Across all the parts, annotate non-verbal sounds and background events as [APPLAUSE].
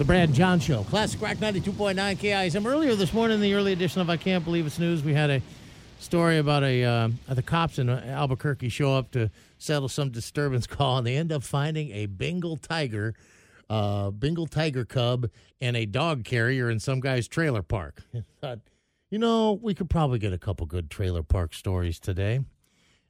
The Brad John Show. Classic Rock 92.9 KISM. Earlier this morning in the early edition of I Can't Believe It's News, we had a story about a uh, the cops in Albuquerque show up to settle some disturbance [LAUGHS] call, and they end up finding a Bengal tiger, uh, Bengal tiger cub, and a dog carrier in some guy's trailer park. [LAUGHS] thought, you know, we could probably get a couple good trailer park stories today.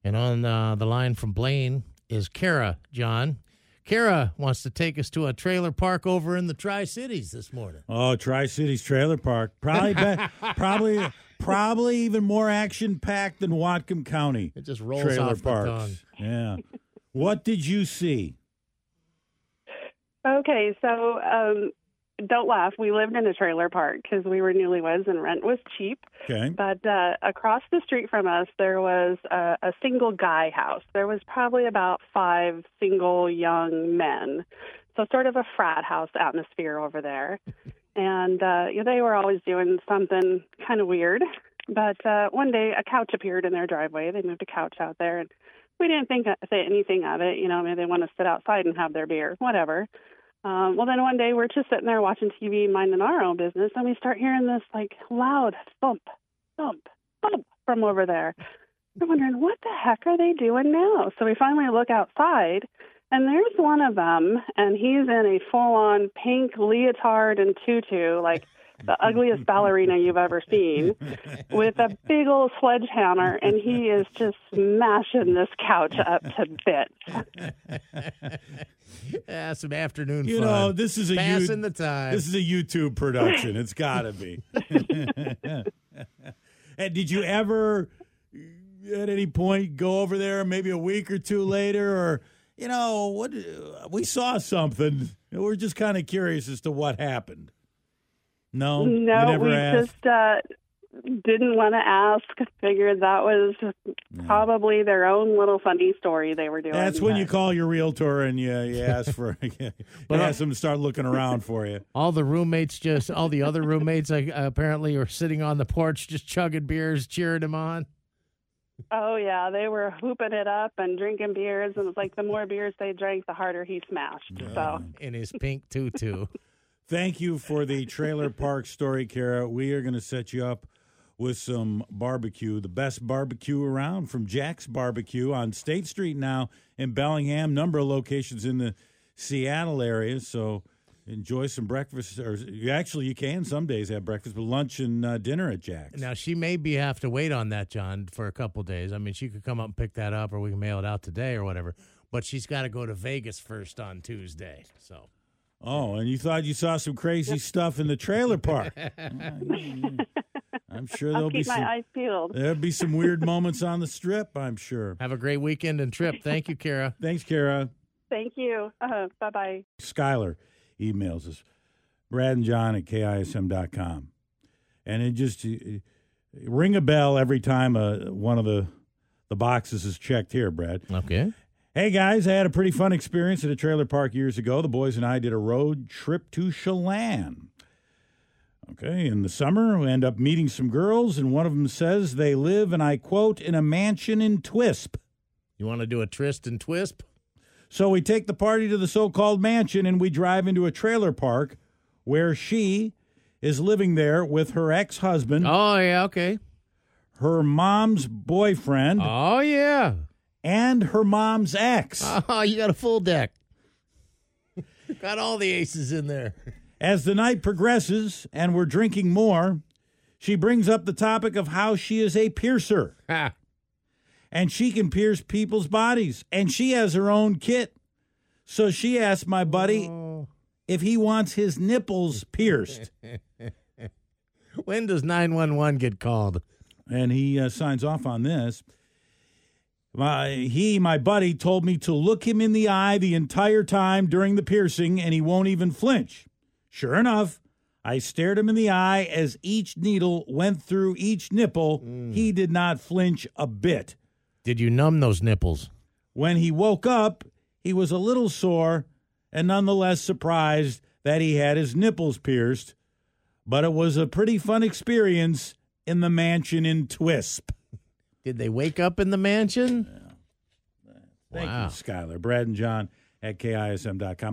And on uh, the line from Blaine is Kara, John. Kara wants to take us to a trailer park over in the Tri Cities this morning. Oh, Tri Cities Trailer Park, probably, be, [LAUGHS] probably, probably even more action packed than Whatcom County. It just rolls trailer off parks. the tongue. Yeah. what did you see? Okay, so um, don't laugh. We lived in a trailer park because we were newlyweds and rent was cheap. Okay. But uh, across the street from us, there was a, a single guy house. There was probably about five single young men. So, sort of a frat house atmosphere over there. [LAUGHS] And uh, you know, they were always doing something kind of weird. But uh, one day, a couch appeared in their driveway. They moved a couch out there, and we didn't think say anything of it. You know, maybe they want to sit outside and have their beer, whatever. Um, well, then one day we're just sitting there watching TV, minding our own business, and we start hearing this like loud thump, thump, thump from over there. We're wondering what the heck are they doing now? So we finally look outside, and there's one of them, and he's in a full-on pink leotard and tutu, like the ugliest ballerina you've ever seen, with a big old sledgehammer, and he is just smashing this couch up to bits. [LAUGHS] yeah, some afternoon You fun. know, this is a passing you- the time. This is a YouTube production. It's got to be. [LAUGHS] and did you ever, at any point, go over there maybe a week or two later, or you know, what we saw something? We're just kind of curious as to what happened. No, No, never we asked. just uh, didn't want to ask. Figured that was probably their own little funny story they were doing. That's when you call your realtor and you, you [LAUGHS] ask for [LAUGHS] you ask them to start looking around for you. [LAUGHS] all the roommates just all the other roommates like, apparently are sitting on the porch just chugging beers cheering him on Oh yeah, they were hooping it up and drinking beers, and it's like the more beers they drank, the harder he smashed. So in his pink tutu Thank you for the trailer park story, Kara. We are going to set you up with some barbecue, the best barbecue around from Jack's Barbecue on State Street now in Bellingham. Number of locations in the Seattle area. So enjoy some breakfast, or actually you can some days have breakfast, but lunch and uh, dinner at Jack's. now she may be have to wait on that john for a couple days i mean she could come up and pick that up or we can mail it out today or whatever but she's got to go to vegas first on tuesday so Oh, and you thought you saw some crazy stuff in the trailer [LAUGHS] park? I'm sure I'll there'll be keep my some. eyes peeled. There'll be some weird [LAUGHS] moments on the strip. I'm sure. have a great weekend and trip thank you kara [LAUGHS] Thanks, Kara. Thank you. Uh, bye bye. Skylar emails us, Brad and John at KISM.com. And it just uh, ring a bell every time uh, one of the, the boxes is checked here, Brad. okay Hey guys, I had a pretty fun experience at a trailer park years ago. The boys and I did a road trip to Chelan. Okay, in the summer, we end up meeting some girls, and one of them says they live, and I quote, in a mansion in Twisp. you want to do a tryst and twisp So we take the party to the so called mansion and we drive into a trailer park where she is living there with her ex husband, oh yeah okay her mom's boyfriend, oh yeah and her mom's ex. oh [LAUGHS] you got a full deck [LAUGHS] got all the aces in there As the night progresses and we're drinking more, she brings up the topic of how she is a piercer and she can pierce people's bodies and she has her own kit. So she asked my buddy if he wants his nipples pierced. [LAUGHS] when does 911 get called and he uh, signs off on this. My, he, my buddy, told me to look him in the eye the entire time during the piercing, and he won't even flinch. Sure enough, I stared him in the eye as each needle went through each nipple. Mm. He did not flinch a bit. Did you numb those nipples? When he woke up, he was a little sore and nonetheless surprised that he had his nipples pierced. But it was a pretty fun experience in the mansion in Twisp. Did they wake up in the mansion? Thank Wow. you, Skylar. Brad and John at KISM.com.